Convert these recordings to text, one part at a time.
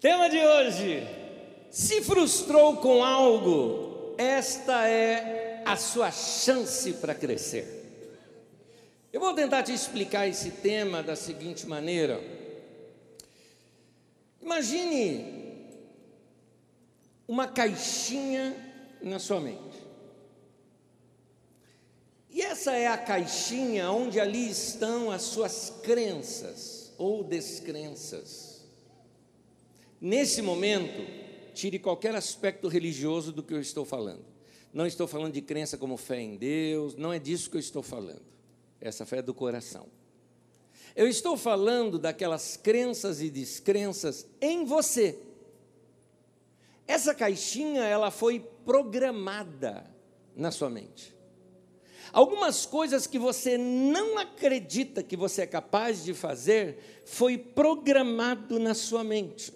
Tema de hoje: se frustrou com algo, esta é a sua chance para crescer. Eu vou tentar te explicar esse tema da seguinte maneira. Imagine uma caixinha na sua mente. E essa é a caixinha onde ali estão as suas crenças ou descrenças. Nesse momento, tire qualquer aspecto religioso do que eu estou falando. Não estou falando de crença como fé em Deus, não é disso que eu estou falando. Essa fé é do coração. Eu estou falando daquelas crenças e descrenças em você. Essa caixinha, ela foi programada na sua mente. Algumas coisas que você não acredita que você é capaz de fazer, foi programado na sua mente.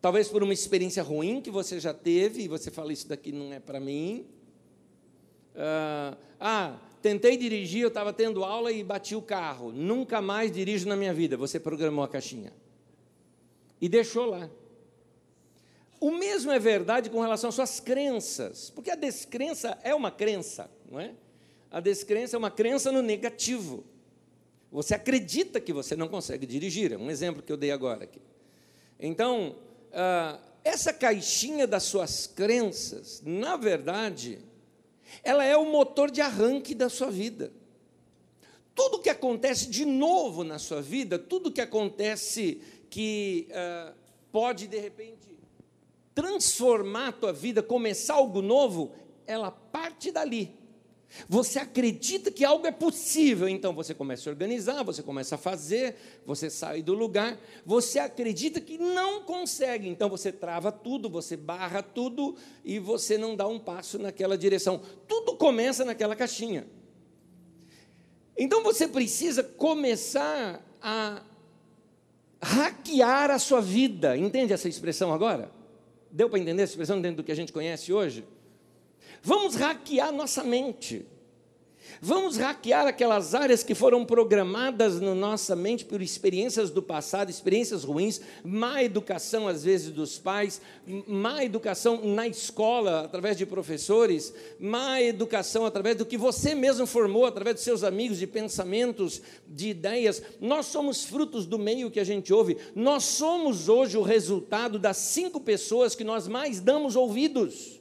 Talvez por uma experiência ruim que você já teve, e você fala, isso daqui não é para mim. ah, ah tentei dirigir, eu estava tendo aula e bati o carro. Nunca mais dirijo na minha vida. Você programou a caixinha. E deixou lá. O mesmo é verdade com relação às suas crenças, porque a descrença é uma crença, não é? A descrença é uma crença no negativo. Você acredita que você não consegue dirigir, é um exemplo que eu dei agora aqui. Então, ah, essa caixinha das suas crenças, na verdade, ela é o motor de arranque da sua vida. Tudo que acontece de novo na sua vida, tudo que acontece que uh, pode, de repente, transformar a tua vida, começar algo novo, ela parte dali. Você acredita que algo é possível, então você começa a organizar, você começa a fazer, você sai do lugar. Você acredita que não consegue, então você trava tudo, você barra tudo e você não dá um passo naquela direção. Tudo começa naquela caixinha. Então você precisa começar a hackear a sua vida. Entende essa expressão agora? Deu para entender essa expressão dentro do que a gente conhece hoje? Vamos hackear nossa mente. Vamos hackear aquelas áreas que foram programadas na nossa mente por experiências do passado, experiências ruins, má educação às vezes dos pais, má educação na escola através de professores, má educação através do que você mesmo formou, através dos seus amigos, de pensamentos, de ideias. Nós somos frutos do meio que a gente ouve. Nós somos hoje o resultado das cinco pessoas que nós mais damos ouvidos.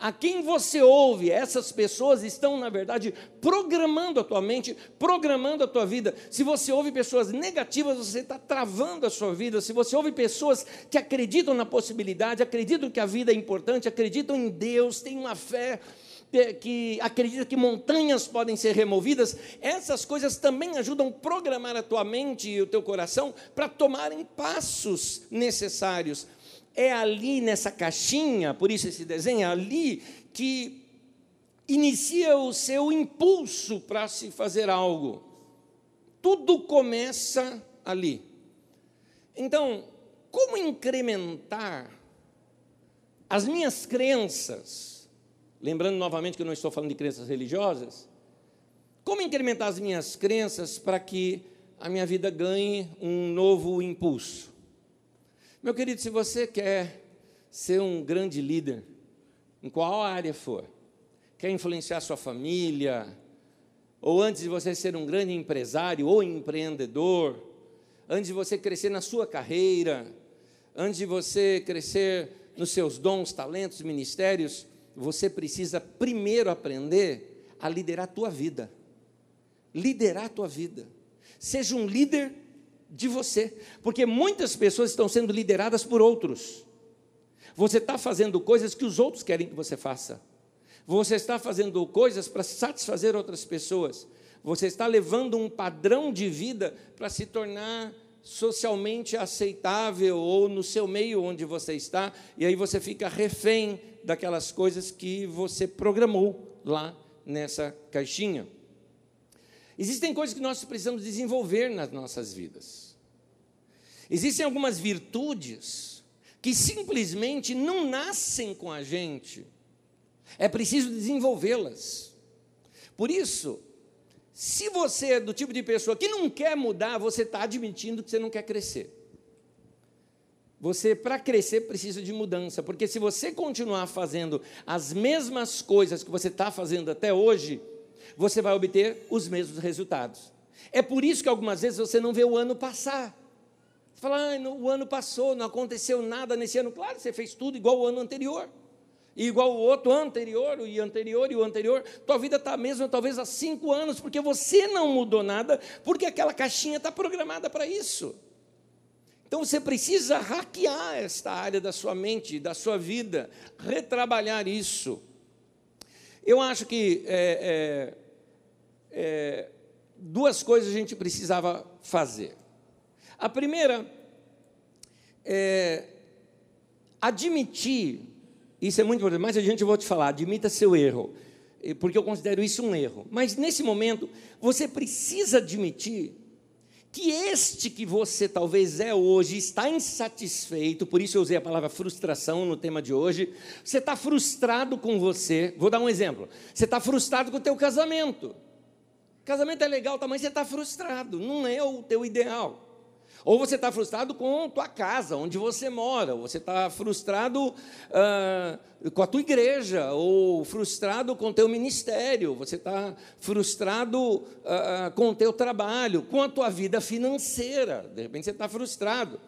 A quem você ouve, essas pessoas estão, na verdade, programando a tua mente, programando a tua vida. Se você ouve pessoas negativas, você está travando a sua vida. Se você ouve pessoas que acreditam na possibilidade, acreditam que a vida é importante, acreditam em Deus, têm uma fé que acredita que montanhas podem ser removidas, essas coisas também ajudam a programar a tua mente e o teu coração para tomarem passos necessários é ali nessa caixinha, por isso esse desenho, é ali que inicia o seu impulso para se fazer algo. Tudo começa ali. Então, como incrementar as minhas crenças? Lembrando novamente que eu não estou falando de crenças religiosas. Como incrementar as minhas crenças para que a minha vida ganhe um novo impulso? Meu querido, se você quer ser um grande líder, em qual área for, quer influenciar sua família, ou antes de você ser um grande empresário ou empreendedor, antes de você crescer na sua carreira, antes de você crescer nos seus dons, talentos, ministérios, você precisa primeiro aprender a liderar a tua vida. Liderar a tua vida. Seja um líder de você, porque muitas pessoas estão sendo lideradas por outros. Você está fazendo coisas que os outros querem que você faça. Você está fazendo coisas para satisfazer outras pessoas. Você está levando um padrão de vida para se tornar socialmente aceitável ou no seu meio onde você está, e aí você fica refém daquelas coisas que você programou lá nessa caixinha. Existem coisas que nós precisamos desenvolver nas nossas vidas. Existem algumas virtudes que simplesmente não nascem com a gente. É preciso desenvolvê-las. Por isso, se você é do tipo de pessoa que não quer mudar, você está admitindo que você não quer crescer. Você, para crescer, precisa de mudança, porque se você continuar fazendo as mesmas coisas que você está fazendo até hoje, você vai obter os mesmos resultados. É por isso que algumas vezes você não vê o ano passar. Você fala, ah, o ano passou, não aconteceu nada nesse ano. Claro, você fez tudo igual o ano anterior. E igual o outro anterior, e anterior, e o anterior. Tua vida está a mesma, talvez há cinco anos, porque você não mudou nada, porque aquela caixinha está programada para isso. Então você precisa hackear esta área da sua mente, da sua vida, retrabalhar isso. Eu acho que é, é, é, duas coisas a gente precisava fazer. A primeira é admitir, isso é muito importante, mais adiante eu vou te falar, admita seu erro, porque eu considero isso um erro. Mas nesse momento, você precisa admitir que este que você talvez é hoje está insatisfeito, por isso eu usei a palavra frustração no tema de hoje. Você está frustrado com você. Vou dar um exemplo. Você está frustrado com o teu casamento. Casamento é legal, tá, mas você está frustrado, não é o teu ideal. Ou você está frustrado com a tua casa, onde você mora, ou você está frustrado uh, com a tua igreja, ou frustrado com o teu ministério, você está frustrado uh, com o teu trabalho, com a tua vida financeira, de repente você está frustrado.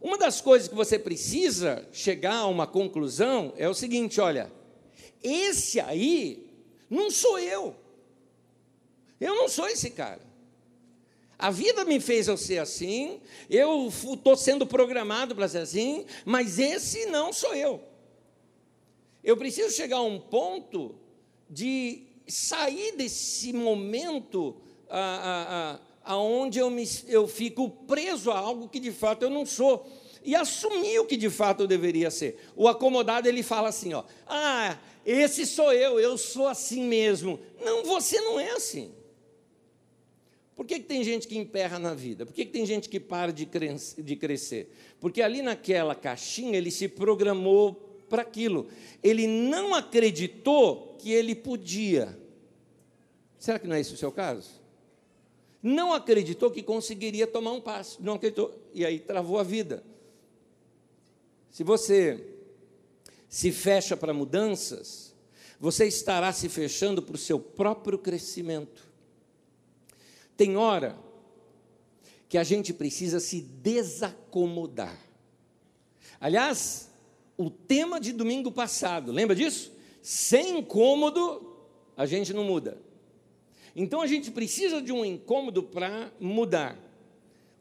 Uma das coisas que você precisa chegar a uma conclusão é o seguinte: olha, esse aí não sou eu. Eu não sou esse cara. A vida me fez eu ser assim, eu estou sendo programado para ser assim, mas esse não sou eu. Eu preciso chegar a um ponto de sair desse momento aonde eu, me, eu fico preso a algo que de fato eu não sou e assumir o que de fato eu deveria ser. O acomodado ele fala assim, ó, ah, esse sou eu, eu sou assim mesmo. Não, você não é assim. Por que, que tem gente que emperra na vida? Por que, que tem gente que para de, de crescer? Porque ali naquela caixinha ele se programou para aquilo. Ele não acreditou que ele podia. Será que não é esse o seu caso? Não acreditou que conseguiria tomar um passo. Não acreditou. E aí travou a vida. Se você se fecha para mudanças, você estará se fechando para o seu próprio crescimento. Tem hora que a gente precisa se desacomodar. Aliás, o tema de domingo passado, lembra disso? Sem incômodo, a gente não muda. Então a gente precisa de um incômodo para mudar.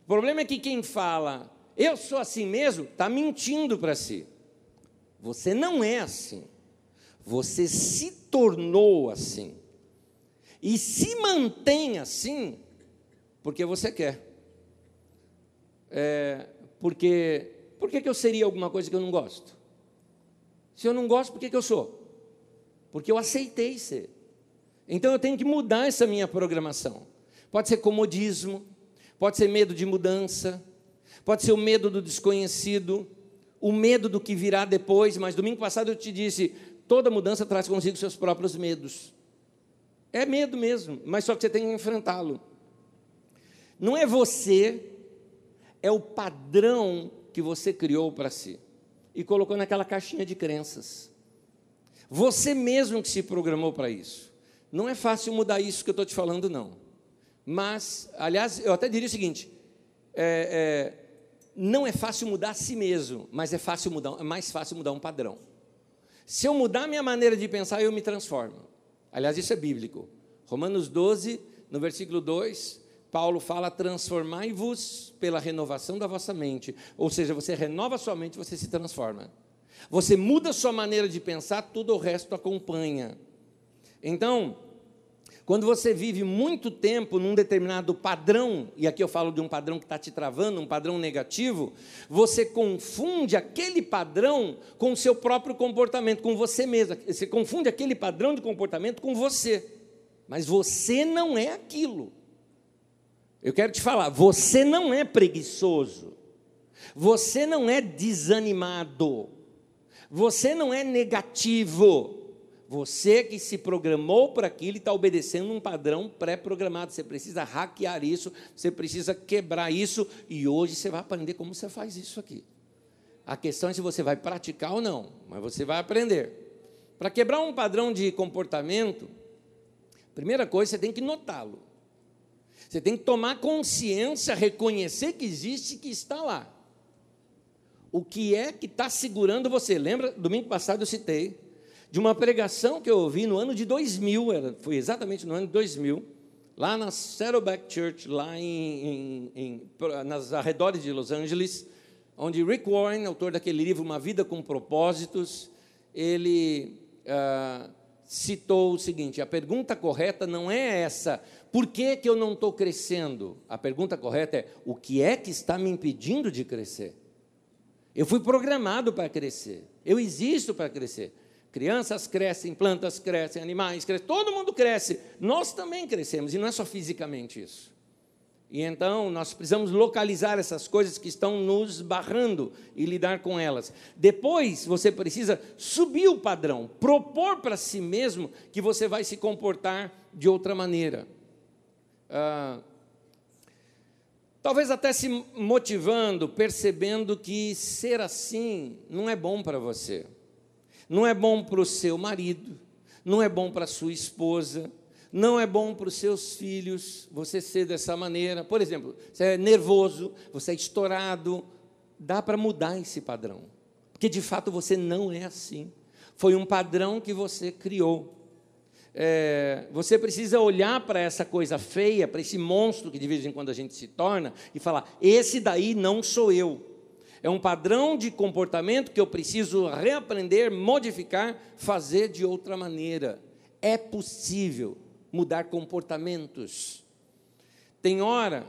O problema é que quem fala, eu sou assim mesmo, está mentindo para si. Você não é assim. Você se tornou assim. E se mantém assim, porque você quer. É, porque por que, que eu seria alguma coisa que eu não gosto? Se eu não gosto, por que, que eu sou? Porque eu aceitei ser. Então eu tenho que mudar essa minha programação. Pode ser comodismo, pode ser medo de mudança, pode ser o medo do desconhecido, o medo do que virá depois, mas domingo passado eu te disse: toda mudança traz consigo seus próprios medos. É medo mesmo, mas só que você tem que enfrentá-lo. Não é você, é o padrão que você criou para si e colocou naquela caixinha de crenças. Você mesmo que se programou para isso. Não é fácil mudar isso que eu estou te falando, não. Mas, aliás, eu até diria o seguinte: é, é, não é fácil mudar a si mesmo, mas é, fácil mudar, é mais fácil mudar um padrão. Se eu mudar minha maneira de pensar, eu me transformo. Aliás, isso é bíblico. Romanos 12, no versículo 2, Paulo fala: transformai-vos pela renovação da vossa mente. Ou seja, você renova sua mente, você se transforma. Você muda sua maneira de pensar, tudo o resto acompanha. Então, quando você vive muito tempo num determinado padrão, e aqui eu falo de um padrão que está te travando, um padrão negativo, você confunde aquele padrão com o seu próprio comportamento, com você mesmo. Você confunde aquele padrão de comportamento com você. Mas você não é aquilo. Eu quero te falar, você não é preguiçoso, você não é desanimado, você não é negativo. Você que se programou para aquilo e está obedecendo um padrão pré-programado. Você precisa hackear isso, você precisa quebrar isso, e hoje você vai aprender como você faz isso aqui. A questão é se você vai praticar ou não, mas você vai aprender. Para quebrar um padrão de comportamento, primeira coisa, você tem que notá-lo. Você tem que tomar consciência, reconhecer que existe que está lá. O que é que está segurando você? Lembra, domingo passado eu citei de uma pregação que eu ouvi no ano de 2000, era, foi exatamente no ano de 2000, lá na Saddleback Church, lá em, em, em, nas arredores de Los Angeles, onde Rick Warren, autor daquele livro Uma Vida com Propósitos, ele ah, citou o seguinte: a pergunta correta não é essa, por que, que eu não estou crescendo? A pergunta correta é: o que é que está me impedindo de crescer? Eu fui programado para crescer, eu existo para crescer. Crianças crescem, plantas crescem, animais crescem, todo mundo cresce. Nós também crescemos, e não é só fisicamente isso. E então nós precisamos localizar essas coisas que estão nos barrando e lidar com elas. Depois você precisa subir o padrão, propor para si mesmo que você vai se comportar de outra maneira. Ah, talvez até se motivando, percebendo que ser assim não é bom para você não é bom para o seu marido, não é bom para sua esposa, não é bom para os seus filhos você ser dessa maneira. Por exemplo, você é nervoso, você é estourado, dá para mudar esse padrão, porque de fato você não é assim. Foi um padrão que você criou. É, você precisa olhar para essa coisa feia, para esse monstro que de vez em quando a gente se torna, e falar: esse daí não sou eu. É um padrão de comportamento que eu preciso reaprender, modificar, fazer de outra maneira. É possível mudar comportamentos. Tem hora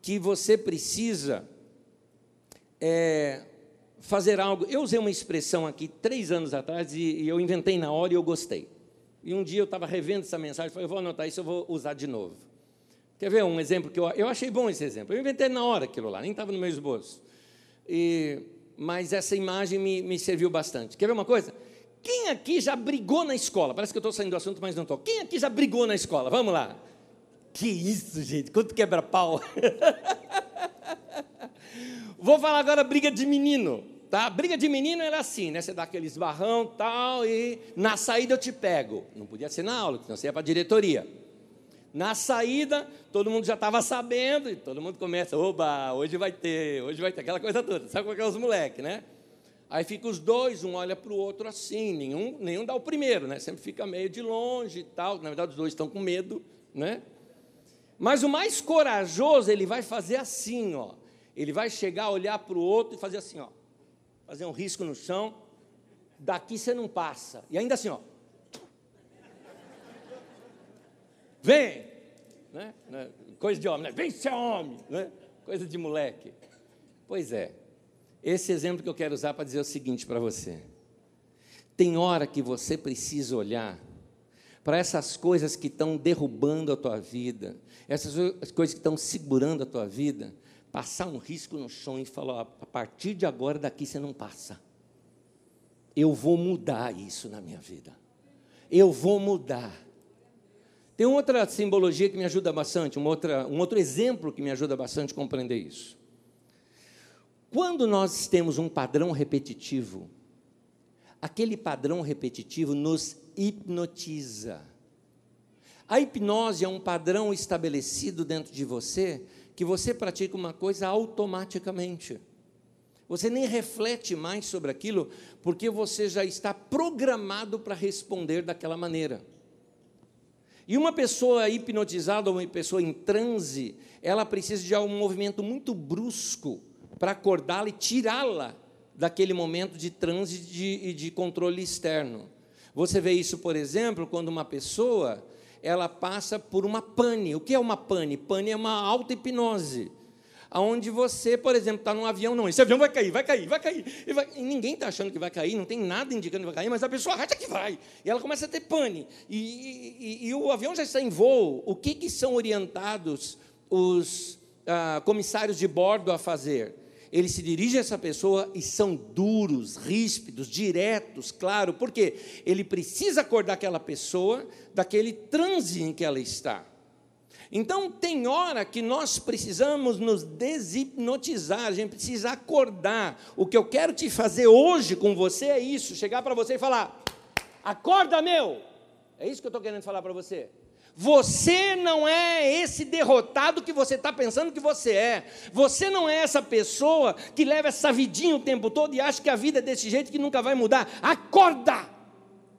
que você precisa é, fazer algo. Eu usei uma expressão aqui três anos atrás e, e eu inventei na hora e eu gostei. E um dia eu estava revendo essa mensagem falei, eu vou anotar isso, eu vou usar de novo. Quer ver um exemplo que eu, eu achei bom esse exemplo? Eu inventei na hora aquilo lá, nem estava no meu esboço. E, mas essa imagem me, me serviu bastante. Quer ver uma coisa? Quem aqui já brigou na escola? Parece que eu estou saindo do assunto, mas não estou. Quem aqui já brigou na escola? Vamos lá. Que isso, gente? Quanto quebra-pau. Vou falar agora briga de menino. Tá? Briga de menino era assim, né? Você dá aqueles barrão tal, e na saída eu te pego. Não podia ser na aula, senão você ia para a diretoria. Na saída, todo mundo já estava sabendo, e todo mundo começa, oba, hoje vai ter, hoje vai ter, aquela coisa toda. Sabe como é, é os moleques, né? Aí fica os dois, um olha para o outro assim, nenhum, nenhum dá o primeiro, né? Sempre fica meio de longe e tal. Na verdade, os dois estão com medo, né? Mas o mais corajoso, ele vai fazer assim, ó. Ele vai chegar, olhar para o outro e fazer assim, ó. Fazer um risco no chão. Daqui você não passa. E ainda assim, ó. Vem! Né? né? Coisa de homem, né? Vem ser homem! Né? Coisa de moleque. Pois é. Esse exemplo que eu quero usar para dizer o seguinte para você. Tem hora que você precisa olhar para essas coisas que estão derrubando a tua vida, essas coisas que estão segurando a tua vida, passar um risco no chão e falar: a partir de agora, daqui você não passa. Eu vou mudar isso na minha vida. Eu vou mudar. Tem outra simbologia que me ajuda bastante, uma outra, um outro exemplo que me ajuda bastante a compreender isso. Quando nós temos um padrão repetitivo, aquele padrão repetitivo nos hipnotiza. A hipnose é um padrão estabelecido dentro de você que você pratica uma coisa automaticamente. Você nem reflete mais sobre aquilo porque você já está programado para responder daquela maneira. E uma pessoa hipnotizada, uma pessoa em transe, ela precisa de um movimento muito brusco para acordá-la e tirá-la daquele momento de transe e de, de controle externo. Você vê isso, por exemplo, quando uma pessoa ela passa por uma pane. O que é uma pane? Pane é uma auto-hipnose aonde você, por exemplo, está num avião, não, esse avião vai cair, vai cair, vai cair. E, vai, e ninguém está achando que vai cair, não tem nada indicando que vai cair, mas a pessoa acha que vai. E ela começa a ter pane. E, e, e o avião já está em voo. O que, que são orientados os ah, comissários de bordo a fazer? Eles se dirigem a essa pessoa e são duros, ríspidos, diretos, claro, porque ele precisa acordar aquela pessoa daquele transe em que ela está. Então, tem hora que nós precisamos nos deshipnotizar, a gente precisa acordar. O que eu quero te fazer hoje com você é isso: chegar para você e falar, acorda, meu! É isso que eu estou querendo falar para você. Você não é esse derrotado que você está pensando que você é. Você não é essa pessoa que leva essa vidinha o tempo todo e acha que a vida é desse jeito que nunca vai mudar. Acorda!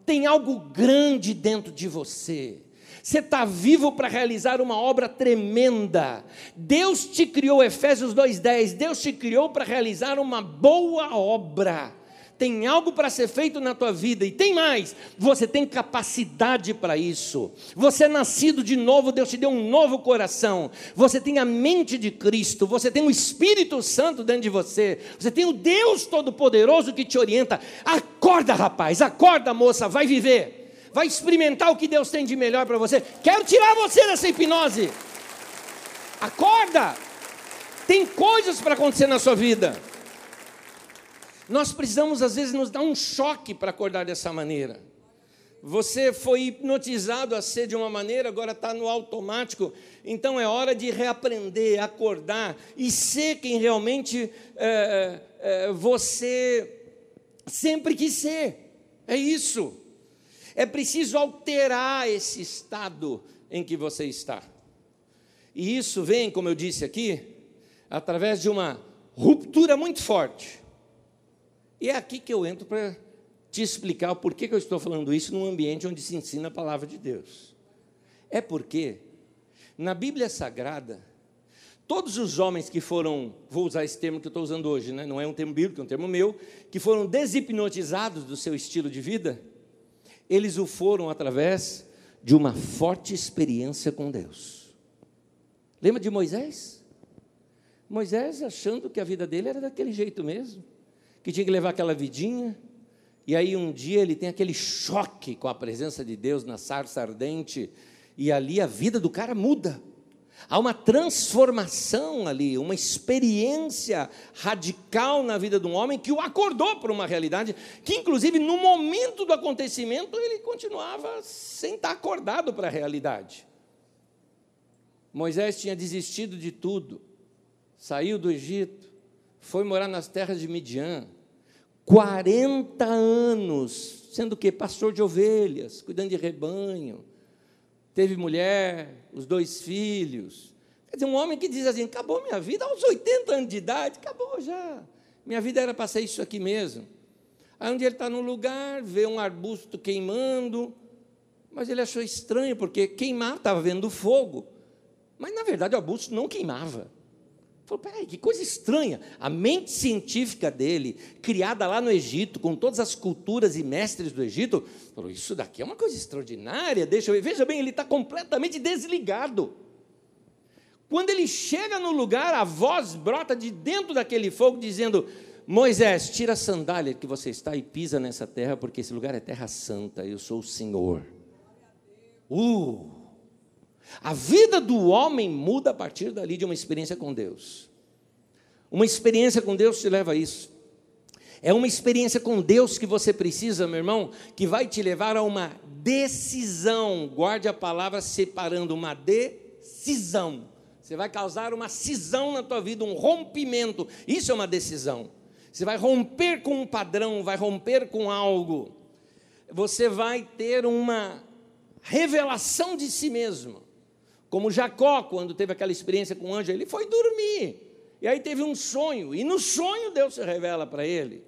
Tem algo grande dentro de você. Você está vivo para realizar uma obra tremenda. Deus te criou, Efésios 2,10. Deus te criou para realizar uma boa obra tem algo para ser feito na tua vida e tem mais, você tem capacidade para isso. Você é nascido de novo, Deus te deu um novo coração. Você tem a mente de Cristo, você tem o Espírito Santo dentro de você. Você tem o Deus todo-poderoso que te orienta. Acorda, rapaz, acorda, moça, vai viver. Vai experimentar o que Deus tem de melhor para você. Quero tirar você dessa hipnose. Acorda! Tem coisas para acontecer na sua vida. Nós precisamos, às vezes, nos dar um choque para acordar dessa maneira. Você foi hipnotizado a ser de uma maneira, agora está no automático. Então é hora de reaprender, acordar e ser quem realmente é, é, você sempre quis ser. É isso. É preciso alterar esse estado em que você está. E isso vem, como eu disse aqui, através de uma ruptura muito forte e é aqui que eu entro para te explicar o porquê que eu estou falando isso num ambiente onde se ensina a palavra de Deus. É porque, na Bíblia Sagrada, todos os homens que foram, vou usar esse termo que eu estou usando hoje, né? não é um termo bíblico, é um termo meu, que foram deshipnotizados do seu estilo de vida, eles o foram através de uma forte experiência com Deus. Lembra de Moisés? Moisés achando que a vida dele era daquele jeito mesmo que tinha que levar aquela vidinha, e aí um dia ele tem aquele choque com a presença de Deus na sarça ardente, e ali a vida do cara muda. Há uma transformação ali, uma experiência radical na vida de um homem que o acordou para uma realidade que, inclusive, no momento do acontecimento, ele continuava sem estar acordado para a realidade. Moisés tinha desistido de tudo, saiu do Egito, foi morar nas terras de Midian, 40 anos, sendo que pastor de ovelhas, cuidando de rebanho, teve mulher, os dois filhos. Quer dizer, um homem que diz assim: acabou minha vida aos 80 anos de idade, acabou já. Minha vida era para ser isso aqui mesmo. Aí um dia ele está num lugar, vê um arbusto queimando, mas ele achou estranho, porque queimar estava vendo fogo. Mas na verdade o arbusto não queimava. Falou, peraí, que coisa estranha. A mente científica dele, criada lá no Egito, com todas as culturas e mestres do Egito, falou, isso daqui é uma coisa extraordinária, deixa eu ver. Veja bem, ele está completamente desligado. Quando ele chega no lugar, a voz brota de dentro daquele fogo, dizendo: Moisés, tira a sandália que você está e pisa nessa terra, porque esse lugar é terra santa, eu sou o Senhor. Uh! A vida do homem muda a partir dali de uma experiência com Deus. Uma experiência com Deus te leva a isso. É uma experiência com Deus que você precisa, meu irmão, que vai te levar a uma decisão. Guarde a palavra separando uma decisão. Você vai causar uma cisão na tua vida, um rompimento. Isso é uma decisão. Você vai romper com um padrão, vai romper com algo. Você vai ter uma revelação de si mesmo. Como Jacó, quando teve aquela experiência com o anjo, ele foi dormir. E aí teve um sonho, e no sonho Deus se revela para ele.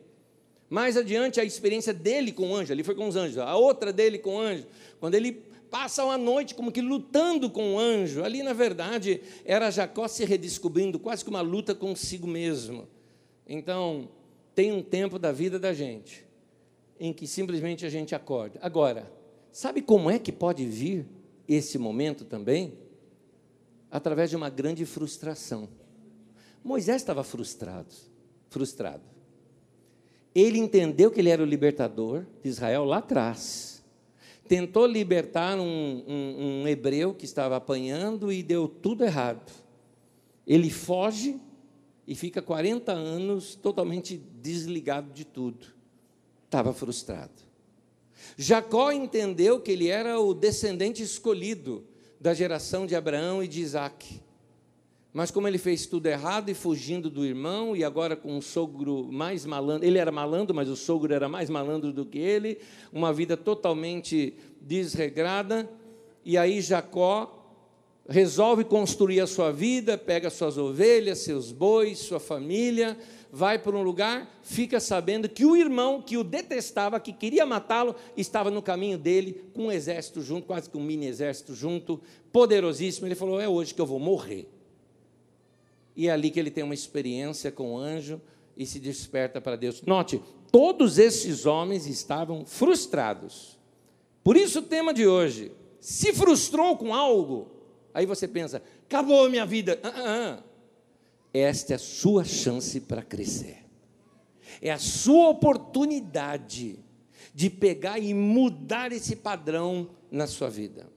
Mais adiante, a experiência dele com o anjo, ali foi com os anjos, a outra dele com o anjo, quando ele passa uma noite como que lutando com o anjo, ali na verdade era Jacó se redescobrindo, quase que uma luta consigo mesmo. Então, tem um tempo da vida da gente em que simplesmente a gente acorda. Agora, sabe como é que pode vir esse momento também? Através de uma grande frustração. Moisés estava frustrado, frustrado. Ele entendeu que ele era o libertador de Israel lá atrás. Tentou libertar um, um, um hebreu que estava apanhando e deu tudo errado. Ele foge e fica 40 anos totalmente desligado de tudo. Estava frustrado. Jacó entendeu que ele era o descendente escolhido da geração de Abraão e de Isaac. Mas como ele fez tudo errado e fugindo do irmão, e agora com um sogro mais malandro, ele era malandro, mas o sogro era mais malandro do que ele, uma vida totalmente desregrada, e aí Jacó resolve construir a sua vida, pega suas ovelhas, seus bois, sua família, vai para um lugar, fica sabendo que o irmão que o detestava, que queria matá-lo, estava no caminho dele, com um exército junto, quase que um mini exército junto, poderosíssimo. Ele falou: É hoje que eu vou morrer. E é ali que ele tem uma experiência com o anjo e se desperta para Deus. Note, todos esses homens estavam frustrados. Por isso o tema de hoje, se frustrou com algo, aí você pensa, acabou a minha vida. Ah, ah. Esta é a sua chance para crescer. É a sua oportunidade de pegar e mudar esse padrão na sua vida.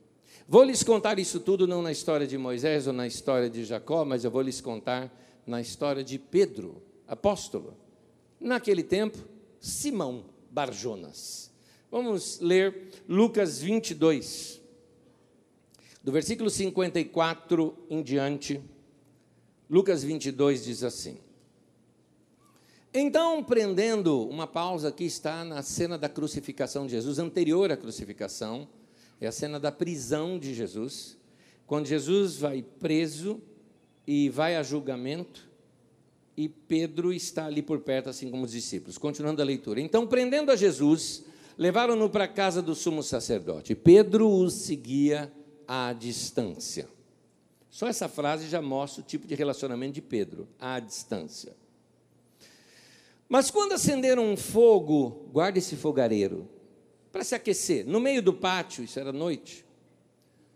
Vou lhes contar isso tudo não na história de Moisés ou na história de Jacó, mas eu vou lhes contar na história de Pedro, apóstolo. Naquele tempo, Simão Barjonas. Vamos ler Lucas 22, do versículo 54 em diante. Lucas 22 diz assim: Então, prendendo, uma pausa aqui está na cena da crucificação de Jesus, anterior à crucificação é a cena da prisão de Jesus, quando Jesus vai preso e vai a julgamento, e Pedro está ali por perto, assim como os discípulos. Continuando a leitura. Então, prendendo a Jesus, levaram-no para a casa do sumo sacerdote. Pedro o seguia à distância. Só essa frase já mostra o tipo de relacionamento de Pedro, à distância. Mas quando acenderam um fogo, guarda esse fogareiro, para se aquecer, no meio do pátio, isso era noite.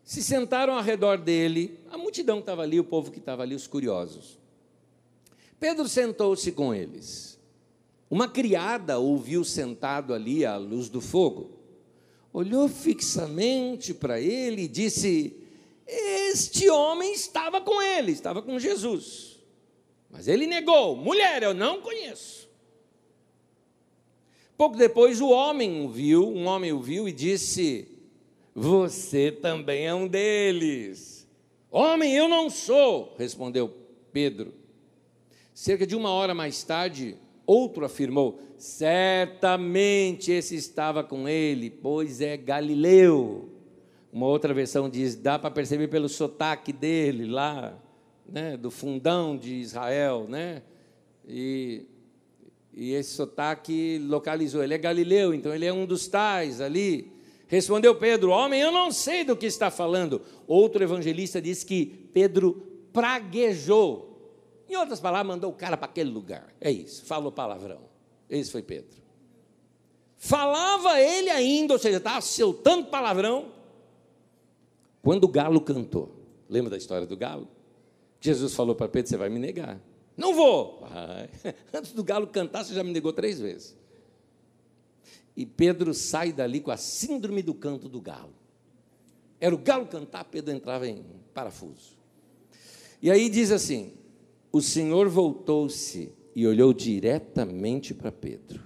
Se sentaram ao redor dele, a multidão estava ali, o povo que estava ali, os curiosos. Pedro sentou-se com eles. Uma criada ouviu sentado ali à luz do fogo. Olhou fixamente para ele e disse: Este homem estava com ele, estava com Jesus. Mas ele negou: Mulher, eu não conheço. Pouco depois o homem o viu, um homem o viu e disse: Você também é um deles. Homem, eu não sou, respondeu Pedro. Cerca de uma hora mais tarde, outro afirmou: Certamente esse estava com ele, pois é Galileu. Uma outra versão diz: dá para perceber pelo sotaque dele lá, né, do fundão de Israel, né? E e esse sotaque localizou. Ele é galileu, então ele é um dos tais ali. Respondeu Pedro: Homem, eu não sei do que está falando. Outro evangelista diz que Pedro praguejou. Em outras palavras, mandou o cara para aquele lugar. É isso, falou palavrão. Esse foi Pedro. Falava ele ainda, ou seja, estava soltando palavrão, quando o galo cantou. Lembra da história do galo? Jesus falou para Pedro: Você vai me negar. Não vou. Vai. Antes do galo cantar, você já me negou três vezes. E Pedro sai dali com a síndrome do canto do galo. Era o galo cantar, Pedro entrava em parafuso. E aí diz assim: o Senhor voltou-se e olhou diretamente para Pedro.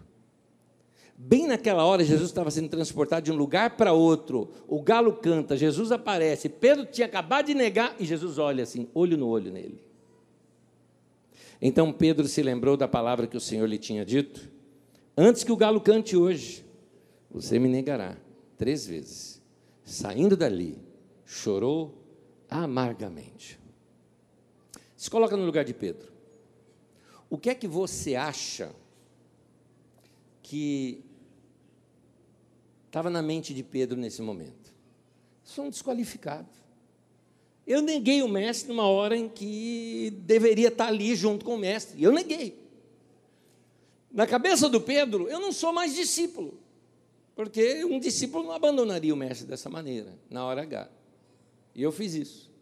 Bem naquela hora, Jesus estava sendo transportado de um lugar para outro. O galo canta, Jesus aparece. Pedro tinha acabado de negar e Jesus olha assim, olho no olho nele. Então Pedro se lembrou da palavra que o Senhor lhe tinha dito: Antes que o galo cante hoje, você me negará três vezes. Saindo dali, chorou amargamente. Se coloca no lugar de Pedro. O que é que você acha que estava na mente de Pedro nesse momento? Sou um desqualificado. Eu neguei o mestre numa hora em que deveria estar ali junto com o mestre. Eu neguei. Na cabeça do Pedro, eu não sou mais discípulo. Porque um discípulo não abandonaria o mestre dessa maneira, na hora H. E eu fiz isso.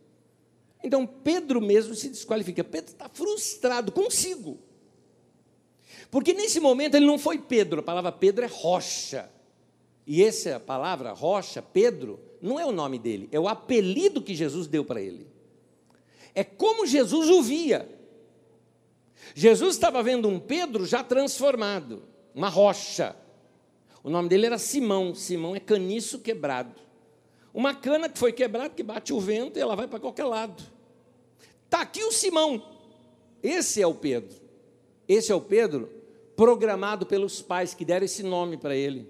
Então Pedro mesmo se desqualifica. Pedro está frustrado consigo. Porque nesse momento ele não foi Pedro, a palavra Pedro é rocha. E essa palavra, rocha, Pedro, não é o nome dele, é o apelido que Jesus deu para ele. É como Jesus o via. Jesus estava vendo um Pedro já transformado, uma rocha. O nome dele era Simão. Simão é caniço quebrado. Uma cana que foi quebrada, que bate o vento e ela vai para qualquer lado. Está aqui o Simão. Esse é o Pedro. Esse é o Pedro programado pelos pais que deram esse nome para ele.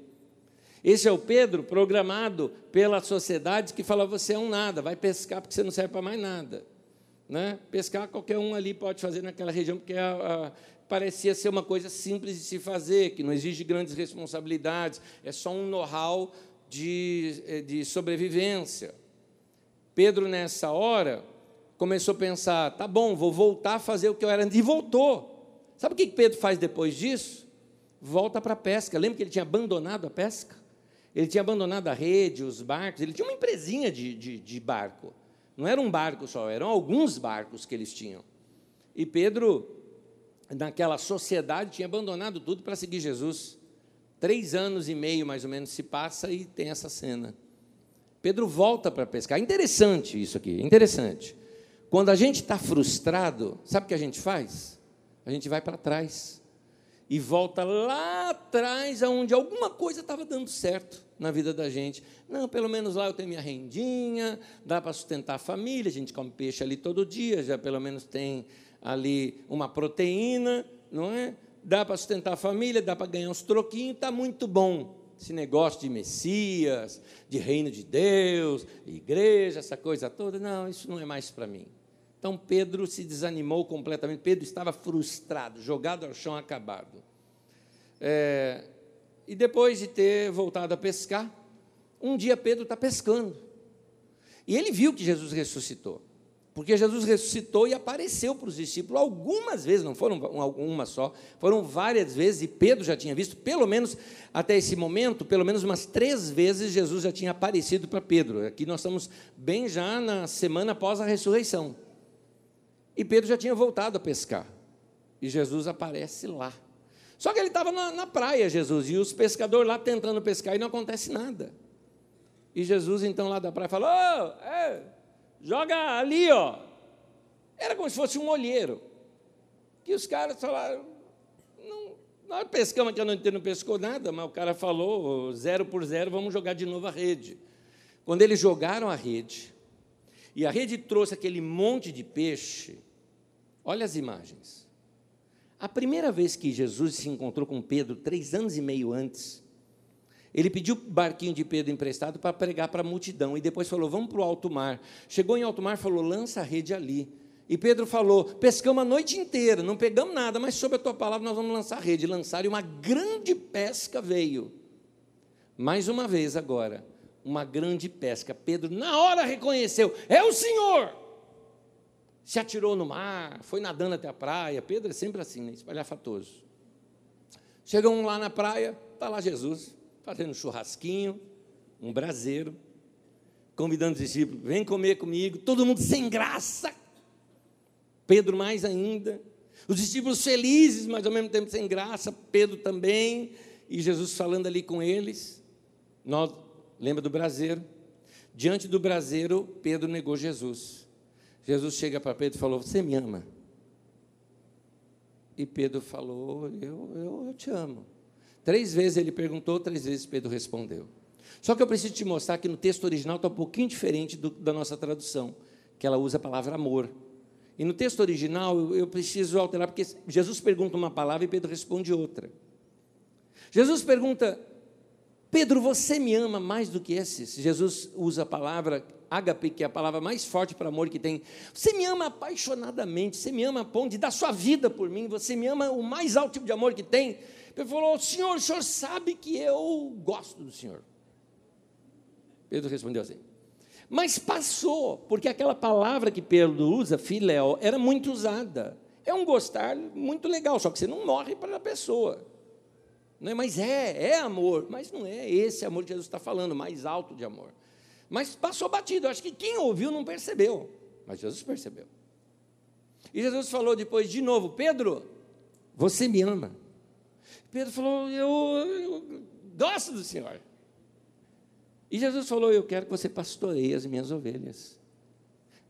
Esse é o Pedro programado pela sociedade que fala: você é um nada, vai pescar porque você não serve para mais nada. Né? Pescar qualquer um ali pode fazer naquela região, porque a, a, parecia ser uma coisa simples de se fazer, que não exige grandes responsabilidades, é só um know-how de, eh, de sobrevivência. Pedro, nessa hora, começou a pensar: tá bom, vou voltar a fazer o que eu era antes, e voltou. Sabe o que Pedro faz depois disso? Volta para a pesca. Lembra que ele tinha abandonado a pesca? Ele tinha abandonado a rede, os barcos, ele tinha uma empresinha de, de, de barco. Não era um barco só, eram alguns barcos que eles tinham. E Pedro, naquela sociedade, tinha abandonado tudo para seguir Jesus. Três anos e meio, mais ou menos, se passa e tem essa cena. Pedro volta para pescar. Interessante isso aqui, interessante. Quando a gente está frustrado, sabe o que a gente faz? A gente vai para trás e volta lá atrás, aonde alguma coisa estava dando certo na vida da gente. Não, pelo menos lá eu tenho minha rendinha, dá para sustentar a família, a gente come peixe ali todo dia, já pelo menos tem ali uma proteína, não é? Dá para sustentar a família, dá para ganhar uns troquinhos, está muito bom. Esse negócio de Messias, de reino de Deus, igreja, essa coisa toda, não, isso não é mais para mim. Então Pedro se desanimou completamente. Pedro estava frustrado, jogado ao chão, acabado. É, e depois de ter voltado a pescar, um dia Pedro está pescando. E ele viu que Jesus ressuscitou. Porque Jesus ressuscitou e apareceu para os discípulos algumas vezes, não foram uma só, foram várias vezes, e Pedro já tinha visto, pelo menos até esse momento, pelo menos umas três vezes Jesus já tinha aparecido para Pedro. Aqui nós estamos bem já na semana após a ressurreição. E Pedro já tinha voltado a pescar. E Jesus aparece lá. Só que ele estava na, na, praia, Jesus, e os pescadores lá tentando pescar e não acontece nada. E Jesus, então, lá da praia, falou: oh, é, joga ali, ó. Era como se fosse um olheiro. Que os caras falaram: não, nós pescamos aqui, eu entendo, não pescou nada, mas o cara falou: zero por zero, vamos jogar de novo a rede. Quando eles jogaram a rede, e a rede trouxe aquele monte de peixe. Olha as imagens. A primeira vez que Jesus se encontrou com Pedro, três anos e meio antes, ele pediu o barquinho de Pedro emprestado para pregar para a multidão e depois falou: Vamos para o alto mar. Chegou em alto mar falou: Lança a rede ali. E Pedro falou: Pescamos a noite inteira, não pegamos nada, mas sob a tua palavra nós vamos lançar a rede. Lançaram e uma grande pesca veio. Mais uma vez agora, uma grande pesca. Pedro, na hora, reconheceu: é o Senhor. Se atirou no mar, foi nadando até a praia. Pedro é sempre assim, né? espalhafatoso. Chegam lá na praia, está lá Jesus, fazendo um churrasquinho, um braseiro, convidando os discípulos: vem comer comigo. Todo mundo sem graça. Pedro mais ainda. Os discípulos felizes, mas ao mesmo tempo sem graça. Pedro também. E Jesus falando ali com eles. Nós Lembra do braseiro? Diante do braseiro, Pedro negou Jesus. Jesus chega para Pedro e falou: Você me ama? E Pedro falou: eu, eu, eu te amo. Três vezes ele perguntou, três vezes Pedro respondeu. Só que eu preciso te mostrar que no texto original está um pouquinho diferente do, da nossa tradução, que ela usa a palavra amor. E no texto original eu preciso alterar, porque Jesus pergunta uma palavra e Pedro responde outra. Jesus pergunta: Pedro, você me ama mais do que esses? Jesus usa a palavra ágape, que é a palavra mais forte para amor que tem. Você me ama apaixonadamente, você me ama a ponto de dar sua vida por mim, você me ama o mais alto tipo de amor que tem. Pedro falou: Senhor, o senhor sabe que eu gosto do senhor. Pedro respondeu assim. Mas passou, porque aquela palavra que Pedro usa, filéu, era muito usada. É um gostar muito legal, só que você não morre para a pessoa. Não é, mas é, é amor, mas não é esse amor que Jesus está falando, mais alto de amor. Mas passou batido, acho que quem ouviu não percebeu, mas Jesus percebeu. E Jesus falou depois de novo: Pedro, você me ama. Pedro falou: Eu, eu gosto do Senhor. E Jesus falou: Eu quero que você pastoreie as minhas ovelhas.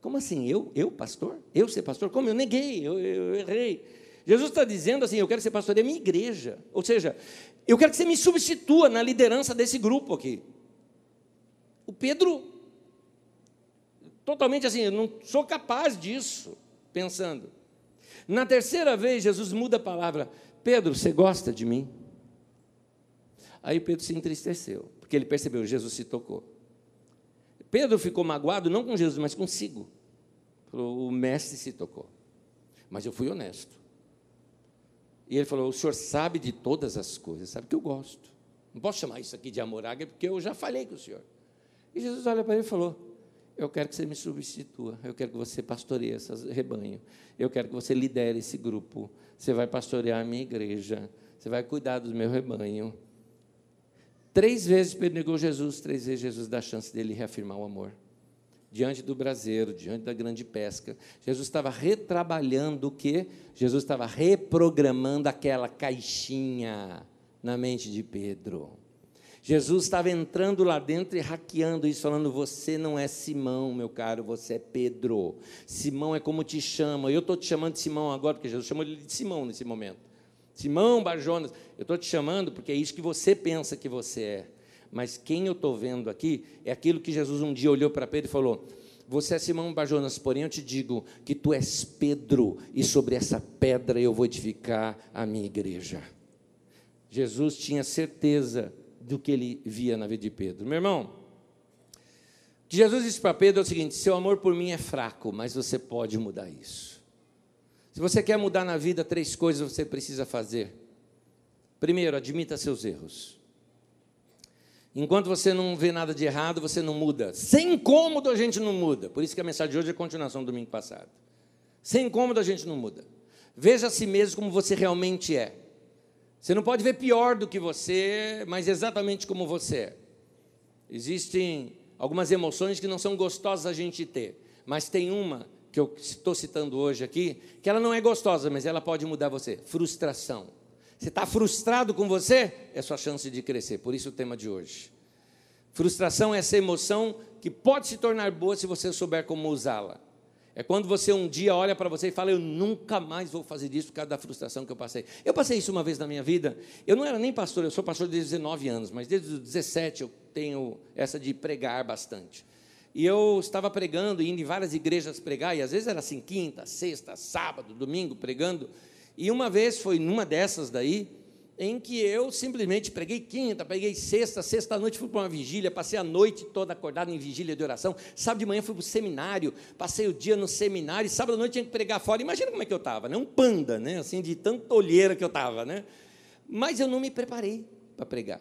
Como assim? Eu, eu pastor? Eu ser pastor? Como eu neguei, eu, eu errei. Jesus está dizendo assim: eu quero ser pastor da minha igreja. Ou seja, eu quero que você me substitua na liderança desse grupo aqui. O Pedro totalmente assim, eu não sou capaz disso, pensando. Na terceira vez, Jesus muda a palavra: Pedro, você gosta de mim? Aí Pedro se entristeceu, porque ele percebeu, Jesus se tocou. Pedro ficou magoado não com Jesus, mas consigo. Falou, o mestre se tocou. Mas eu fui honesto. E ele falou: O senhor sabe de todas as coisas, sabe que eu gosto. Não posso chamar isso aqui de amor águia, porque eu já falei com o senhor. E Jesus olha para ele e falou: Eu quero que você me substitua, eu quero que você pastoreie esse rebanho, eu quero que você lidere esse grupo, você vai pastorear a minha igreja, você vai cuidar do meu rebanho. Três vezes Pedro negou Jesus, três vezes Jesus dá a chance dele reafirmar o amor diante do braseiro, diante da grande pesca. Jesus estava retrabalhando o quê? Jesus estava reprogramando aquela caixinha na mente de Pedro. Jesus estava entrando lá dentro e hackeando isso, falando: Você não é Simão, meu caro, você é Pedro. Simão é como te chama. Eu estou te chamando de Simão agora, porque Jesus chamou ele de Simão nesse momento. Simão Barjonas, eu estou te chamando porque é isso que você pensa que você é mas quem eu estou vendo aqui é aquilo que Jesus um dia olhou para Pedro e falou: Você é Simão Bajonas, porém eu te digo que tu és Pedro, e sobre essa pedra eu vou edificar a minha igreja. Jesus tinha certeza do que ele via na vida de Pedro. Meu irmão, Jesus disse para Pedro é o seguinte: seu amor por mim é fraco, mas você pode mudar isso. Se você quer mudar na vida, três coisas você precisa fazer. Primeiro, admita seus erros. Enquanto você não vê nada de errado, você não muda. Sem incômodo a gente não muda. Por isso que a mensagem de hoje é a continuação do domingo passado. Sem incômodo a gente não muda. Veja a si mesmo como você realmente é. Você não pode ver pior do que você, mas exatamente como você é. Existem algumas emoções que não são gostosas a gente ter, mas tem uma que eu estou citando hoje aqui, que ela não é gostosa, mas ela pode mudar você: frustração. Você está frustrado com você? É sua chance de crescer. Por isso o tema de hoje. Frustração é essa emoção que pode se tornar boa se você souber como usá-la. É quando você um dia olha para você e fala: Eu nunca mais vou fazer isso por causa da frustração que eu passei. Eu passei isso uma vez na minha vida. Eu não era nem pastor, eu sou pastor desde 19 anos, mas desde os 17 eu tenho essa de pregar bastante. E eu estava pregando, indo em várias igrejas pregar, e às vezes era assim, quinta, sexta, sábado, domingo, pregando. E uma vez foi numa dessas daí, em que eu simplesmente preguei quinta, preguei sexta, sexta noite fui para uma vigília, passei a noite toda acordado em vigília de oração, sábado de manhã fui para o seminário, passei o dia no seminário, e sábado à noite tinha que pregar fora, imagina como é que eu estava, né? um panda, né? assim, de tanta olheira que eu estava, né? mas eu não me preparei para pregar,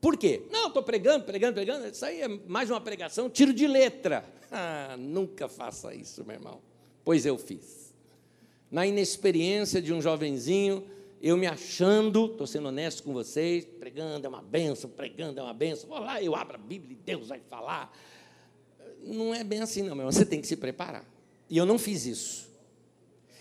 por quê? Não, estou pregando, pregando, pregando, isso aí é mais uma pregação, tiro de letra, ah, nunca faça isso, meu irmão, pois eu fiz, na inexperiência de um jovenzinho, eu me achando, estou sendo honesto com vocês, pregando é uma benção, pregando é uma benção, vou lá, eu abro a Bíblia e Deus vai falar. Não é bem assim, não, meu irmão, você tem que se preparar. E eu não fiz isso.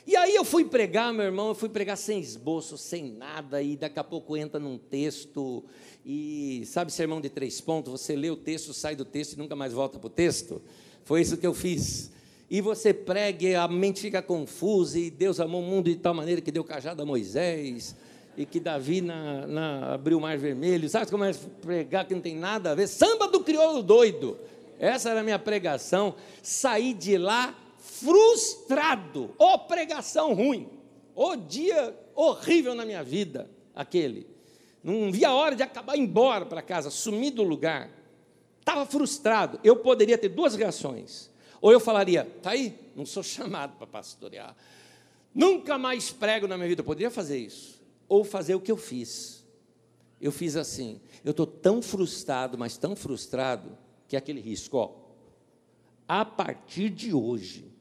E aí eu fui pregar, meu irmão, eu fui pregar sem esboço, sem nada, e daqui a pouco entra num texto, e sabe sermão de três pontos? Você lê o texto, sai do texto e nunca mais volta para o texto? Foi isso que eu fiz e você prega e a mente fica confusa, e Deus amou o mundo de tal maneira que deu cajado a Moisés, e que Davi na, na, abriu o mar vermelho, sabe como é pregar que não tem nada a ver? Samba do crioulo doido, essa era a minha pregação, saí de lá frustrado, ô oh, pregação ruim, ô oh, dia horrível na minha vida, aquele, não via a hora de acabar embora para casa, sumir do lugar, estava frustrado, eu poderia ter duas reações, ou eu falaria, tá aí, não sou chamado para pastorear. Nunca mais prego na minha vida. Eu poderia fazer isso. Ou fazer o que eu fiz. Eu fiz assim. Eu estou tão frustrado, mas tão frustrado, que é aquele risco, ó. A partir de hoje,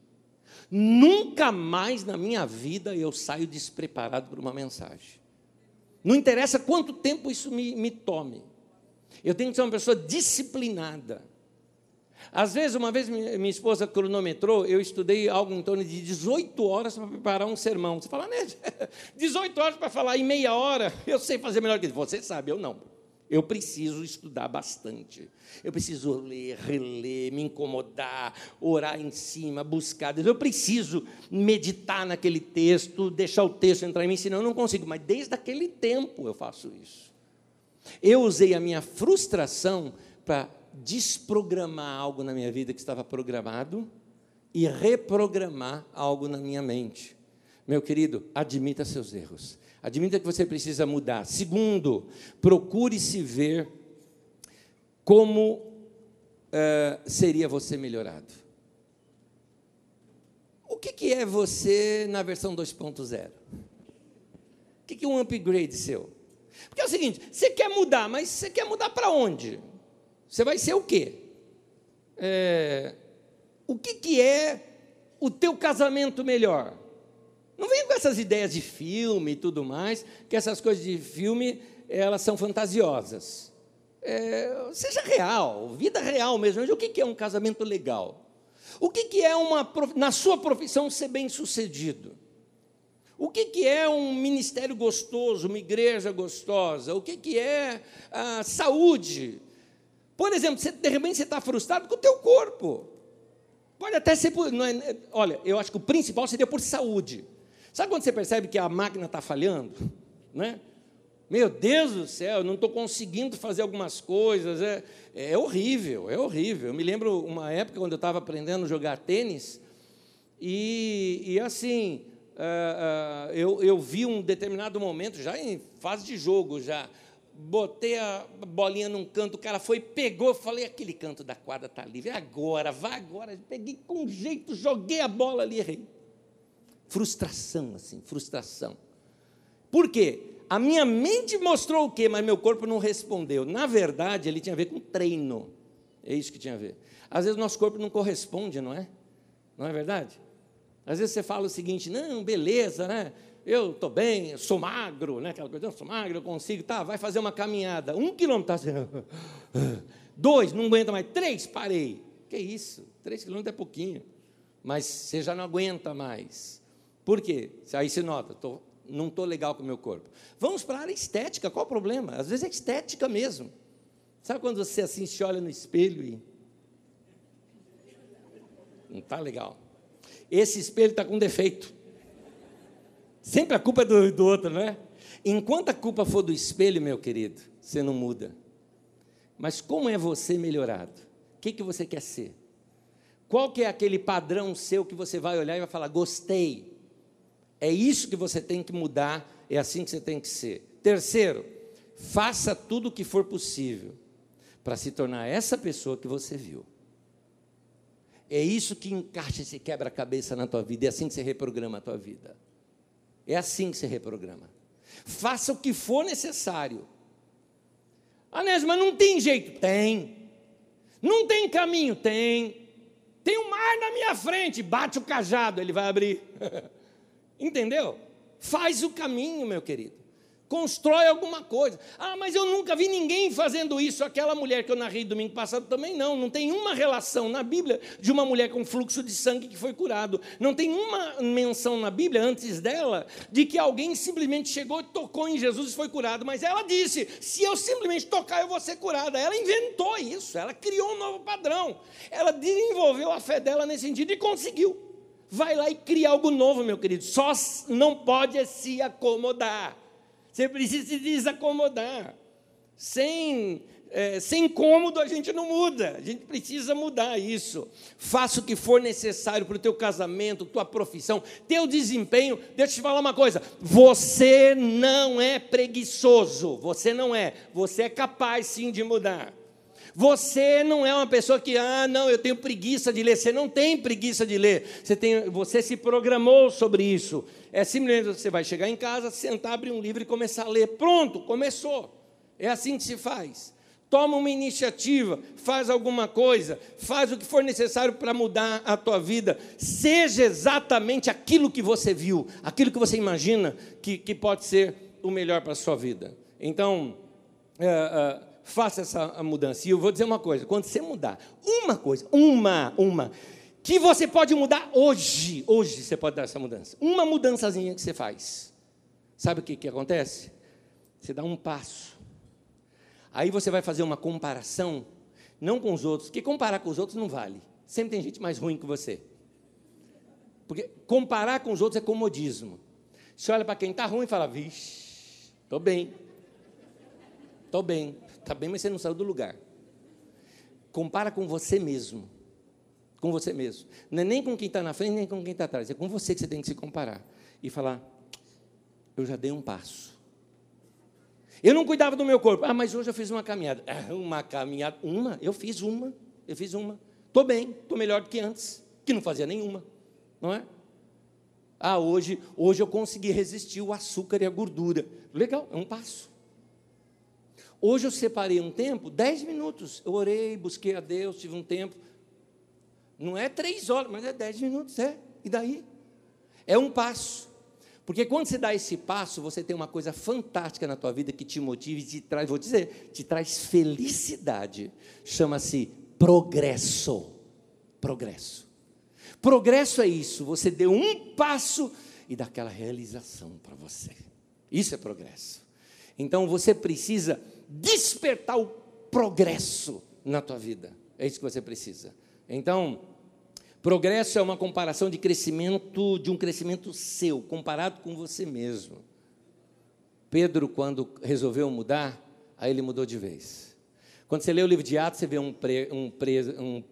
nunca mais na minha vida eu saio despreparado para uma mensagem. Não interessa quanto tempo isso me, me tome. Eu tenho que ser uma pessoa disciplinada. Às vezes, uma vez minha esposa cronometrou, eu estudei algo em torno de 18 horas para preparar um sermão. Você fala, né? 18 horas para falar em meia hora, eu sei fazer melhor que você sabe, eu não. Eu preciso estudar bastante. Eu preciso ler, reler, me incomodar, orar em cima, buscar. Eu preciso meditar naquele texto, deixar o texto entrar em mim, senão eu não consigo. Mas desde aquele tempo eu faço isso. Eu usei a minha frustração para desprogramar algo na minha vida que estava programado e reprogramar algo na minha mente. Meu querido, admita seus erros. Admita que você precisa mudar. Segundo, procure se ver como uh, seria você melhorado. O que, que é você na versão 2.0? O que, que é um upgrade seu? Porque é o seguinte: você quer mudar, mas você quer mudar para onde? Você vai ser o quê? É, o que, que é o teu casamento melhor? Não venha com essas ideias de filme e tudo mais, que essas coisas de filme, elas são fantasiosas. É, seja real, vida real mesmo. Mas o que é um casamento legal? O que é uma, na sua profissão ser bem sucedido? O que, é um ministério gostoso, uma igreja gostosa? O que, é a saúde? Por exemplo, você, de repente você está frustrado com o teu corpo. Pode até ser por. É, olha, eu acho que o principal seria por saúde. Sabe quando você percebe que a máquina está falhando? Né? Meu Deus do céu, eu não estou conseguindo fazer algumas coisas. É, é horrível, é horrível. Eu me lembro uma época quando eu estava aprendendo a jogar tênis, e, e assim, uh, uh, eu, eu vi um determinado momento, já em fase de jogo, já, botei a bolinha num canto, o cara foi, pegou, falei, aquele canto da quadra está livre, agora, vai agora. Peguei com jeito, joguei a bola ali, errei. Frustração, assim, frustração. Por quê? A minha mente mostrou o quê, mas meu corpo não respondeu. Na verdade, ele tinha a ver com treino. É isso que tinha a ver. Às vezes nosso corpo não corresponde, não é? Não é verdade? Às vezes você fala o seguinte, não, beleza, né? Eu estou bem, sou magro, né? Aquela coisa, eu sou magro, eu consigo, tá, vai fazer uma caminhada. Um quilômetro, tá assim, dois, não aguenta mais, três, parei. Que isso? Três quilômetros é pouquinho. Mas você já não aguenta mais. Por quê? Aí se nota, tô, não estou legal com o meu corpo. Vamos para a área estética, qual o problema? Às vezes é estética mesmo. Sabe quando você assim se olha no espelho e. Não está legal. Esse espelho está com defeito. Sempre a culpa é do, do outro, não é? Enquanto a culpa for do espelho, meu querido, você não muda. Mas como é você melhorado? O que, que você quer ser? Qual que é aquele padrão seu que você vai olhar e vai falar, gostei, é isso que você tem que mudar, é assim que você tem que ser. Terceiro, faça tudo o que for possível para se tornar essa pessoa que você viu. É isso que encaixa esse quebra-cabeça na tua vida, é assim que você reprograma a tua vida. É assim que você reprograma. Faça o que for necessário. Anésio, mas não tem jeito? Tem. Não tem caminho? Tem. Tem um mar na minha frente, bate o cajado, ele vai abrir. Entendeu? Faz o caminho, meu querido. Constrói alguma coisa. Ah, mas eu nunca vi ninguém fazendo isso. Aquela mulher que eu narrei domingo passado também não. Não tem uma relação na Bíblia de uma mulher com fluxo de sangue que foi curado. Não tem uma menção na Bíblia antes dela de que alguém simplesmente chegou e tocou em Jesus e foi curado. Mas ela disse: se eu simplesmente tocar, eu vou ser curada. Ela inventou isso. Ela criou um novo padrão. Ela desenvolveu a fé dela nesse sentido e conseguiu. Vai lá e cria algo novo, meu querido. Só não pode se acomodar. Você precisa se desacomodar. Sem, é, sem cômodo a gente não muda. A gente precisa mudar isso. Faça o que for necessário para o teu casamento, tua profissão, teu desempenho. Deixa eu te falar uma coisa. Você não é preguiçoso. Você não é. Você é capaz sim de mudar. Você não é uma pessoa que, ah, não, eu tenho preguiça de ler. Você não tem preguiça de ler. Você, tem, você se programou sobre isso. É simplesmente você vai chegar em casa, sentar, abrir um livro e começar a ler. Pronto, começou. É assim que se faz. Toma uma iniciativa, faz alguma coisa, faz o que for necessário para mudar a tua vida. Seja exatamente aquilo que você viu, aquilo que você imagina que, que pode ser o melhor para a sua vida. Então, é, é, faça essa mudança. E eu vou dizer uma coisa: quando você mudar uma coisa, uma, uma, que você pode mudar hoje, hoje você pode dar essa mudança. Uma mudançazinha que você faz. Sabe o que, que acontece? Você dá um passo. Aí você vai fazer uma comparação, não com os outros, porque comparar com os outros não vale. Sempre tem gente mais ruim que você. Porque comparar com os outros é comodismo. Você olha para quem está ruim e fala, vixe, estou bem. Estou bem. Está bem, mas você não saiu do lugar. compara com você mesmo. Com você mesmo. Não é nem com quem está na frente, nem com quem está atrás. É com você que você tem que se comparar. E falar: eu já dei um passo. Eu não cuidava do meu corpo. Ah, mas hoje eu fiz uma caminhada. Ah, uma caminhada. Uma? Eu fiz uma. Eu fiz uma. Estou bem, estou melhor do que antes, que não fazia nenhuma. Não é? Ah, hoje, hoje eu consegui resistir o açúcar e a gordura. Legal, é um passo. Hoje eu separei um tempo, dez minutos. Eu orei, busquei a Deus, tive um tempo. Não é três horas, mas é dez minutos, é. E daí? É um passo. Porque quando você dá esse passo, você tem uma coisa fantástica na tua vida que te motiva e te traz, vou dizer, te traz felicidade. Chama-se progresso. Progresso. Progresso é isso, você deu um passo e dá aquela realização para você. Isso é progresso. Então você precisa despertar o progresso na tua vida. É isso que você precisa. Então, progresso é uma comparação de crescimento, de um crescimento seu, comparado com você mesmo. Pedro, quando resolveu mudar, aí ele mudou de vez. Quando você lê o livro de Atos, você vê um, pre, um, um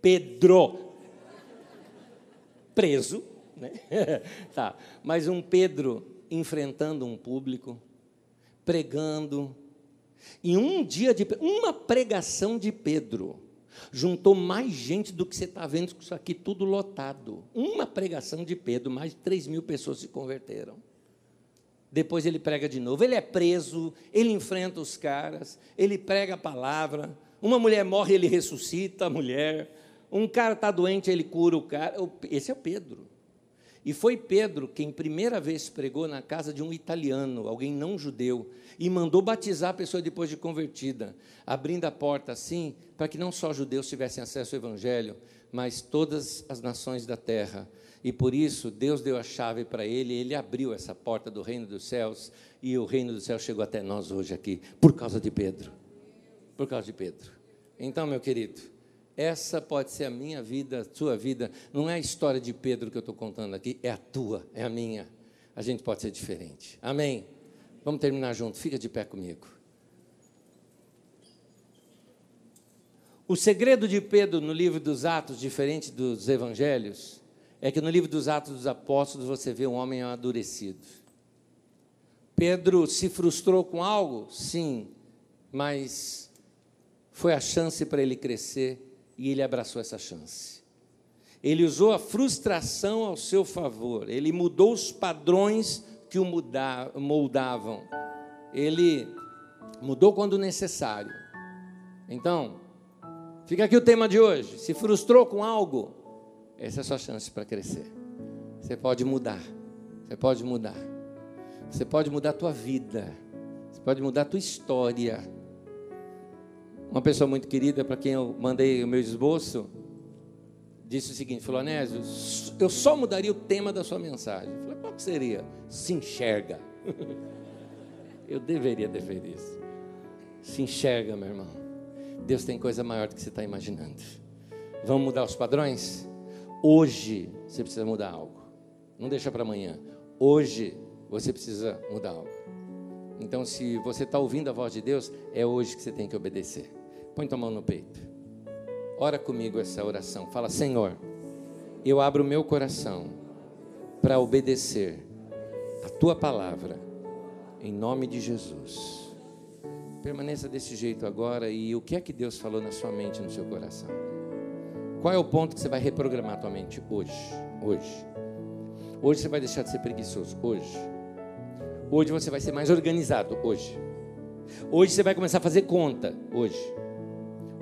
Pedro preso, né? tá. mas um Pedro enfrentando um público, pregando. E um dia de uma pregação de Pedro juntou mais gente do que você está vendo isso aqui tudo lotado. Uma pregação de Pedro, mais de 3 mil pessoas se converteram. Depois ele prega de novo. Ele é preso, ele enfrenta os caras, ele prega a palavra. Uma mulher morre, ele ressuscita a mulher. Um cara está doente, ele cura o cara. Esse é Pedro. E foi Pedro quem primeira vez pregou na casa de um italiano, alguém não judeu, e mandou batizar a pessoa depois de convertida, abrindo a porta assim, para que não só judeus tivessem acesso ao evangelho, mas todas as nações da terra. E por isso Deus deu a chave para ele, ele abriu essa porta do reino dos céus, e o reino dos céus chegou até nós hoje aqui, por causa de Pedro. Por causa de Pedro. Então, meu querido, essa pode ser a minha vida, a sua vida. Não é a história de Pedro que eu estou contando aqui, é a tua, é a minha. A gente pode ser diferente. Amém? Vamos terminar junto. Fica de pé comigo. O segredo de Pedro no livro dos Atos, diferente dos evangelhos, é que no livro dos Atos dos Apóstolos você vê um homem amadurecido. Pedro se frustrou com algo? Sim, mas foi a chance para ele crescer e ele abraçou essa chance. Ele usou a frustração ao seu favor, ele mudou os padrões que o moldavam, ele mudou quando necessário. Então, fica aqui o tema de hoje: se frustrou com algo, essa é a sua chance para crescer. Você pode mudar, você pode mudar, você pode mudar a tua vida, você pode mudar a tua história. Uma pessoa muito querida, para quem eu mandei o meu esboço, disse o seguinte: falou, Anésio, eu só mudaria o tema da sua mensagem. Eu falei, que seria? Se enxerga. eu deveria ter feito isso. Se enxerga, meu irmão. Deus tem coisa maior do que você está imaginando. Vamos mudar os padrões? Hoje você precisa mudar algo. Não deixa para amanhã. Hoje você precisa mudar algo. Então, se você está ouvindo a voz de Deus, é hoje que você tem que obedecer. Põe tua mão no peito. Ora comigo essa oração. Fala, Senhor, eu abro o meu coração para obedecer a tua palavra, em nome de Jesus. Permaneça desse jeito agora e o que é que Deus falou na sua mente, no seu coração? Qual é o ponto que você vai reprogramar a tua mente hoje? Hoje. Hoje você vai deixar de ser preguiçoso. Hoje. Hoje você vai ser mais organizado. Hoje. Hoje você vai começar a fazer conta. Hoje.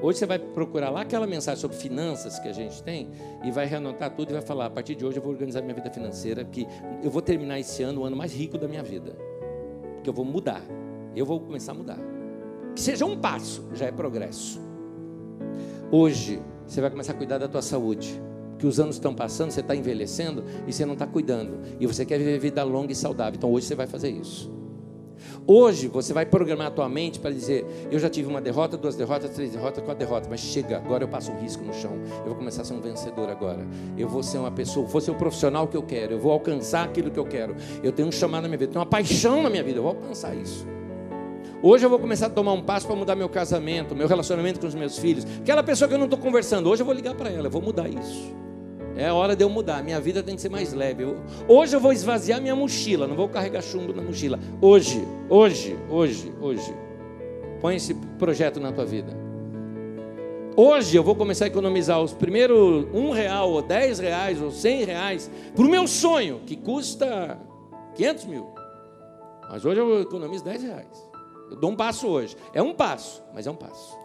Hoje você vai procurar lá aquela mensagem sobre finanças que a gente tem e vai reanotar tudo e vai falar: a partir de hoje eu vou organizar minha vida financeira, que eu vou terminar esse ano o ano mais rico da minha vida. Porque eu vou mudar. Eu vou começar a mudar. Que seja um passo, já é progresso. Hoje você vai começar a cuidar da tua saúde. Que os anos estão passando, você está envelhecendo e você não está cuidando. E você quer viver vida longa e saudável. Então hoje você vai fazer isso. Hoje você vai programar a tua mente para dizer: eu já tive uma derrota, duas derrotas, três derrotas, quatro derrotas, mas chega, agora eu passo um risco no chão. Eu vou começar a ser um vencedor agora. Eu vou ser uma pessoa, vou ser o profissional que eu quero, eu vou alcançar aquilo que eu quero. Eu tenho um chamado na minha vida, tenho uma paixão na minha vida, eu vou alcançar isso. Hoje eu vou começar a tomar um passo para mudar meu casamento, meu relacionamento com os meus filhos. Aquela pessoa que eu não estou conversando, hoje eu vou ligar para ela, eu vou mudar isso. É a hora de eu mudar. Minha vida tem que ser mais leve. Eu, hoje eu vou esvaziar minha mochila. Não vou carregar chumbo na mochila. Hoje, hoje, hoje, hoje. Põe esse projeto na tua vida. Hoje eu vou começar a economizar os primeiros um real, ou dez reais, ou cem reais, para o meu sonho, que custa 500 mil. Mas hoje eu economizo 10 reais. Eu dou um passo hoje. É um passo, mas é um passo.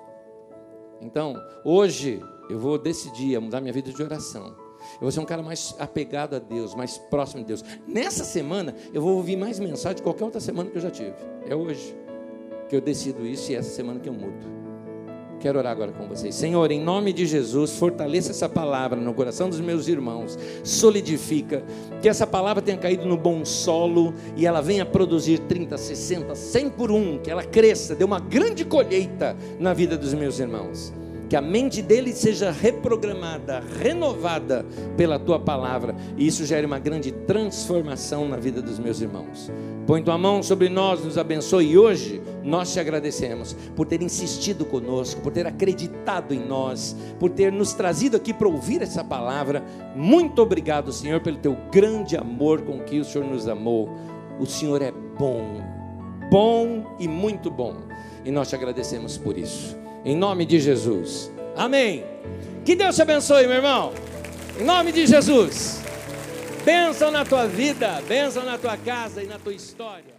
Então, hoje eu vou decidir a mudar minha vida de oração. Eu vou ser um cara mais apegado a Deus, mais próximo de Deus. Nessa semana, eu vou ouvir mais mensagem de qualquer outra semana que eu já tive. É hoje que eu decido isso e é essa semana que eu mudo. Quero orar agora com vocês. Senhor, em nome de Jesus, fortaleça essa palavra no coração dos meus irmãos. Solidifica. Que essa palavra tenha caído no bom solo e ela venha produzir 30, 60, 100 por um. Que ela cresça, dê uma grande colheita na vida dos meus irmãos que a mente dele seja reprogramada, renovada pela tua palavra, e isso gere uma grande transformação na vida dos meus irmãos. Põe tua mão sobre nós, nos abençoe, e hoje nós te agradecemos por ter insistido conosco, por ter acreditado em nós, por ter nos trazido aqui para ouvir essa palavra. Muito obrigado, Senhor, pelo teu grande amor com que o Senhor nos amou. O Senhor é bom, bom e muito bom, e nós te agradecemos por isso. Em nome de Jesus. Amém. Que Deus te abençoe, meu irmão. Em nome de Jesus. Bênção na tua vida, bênção na tua casa e na tua história.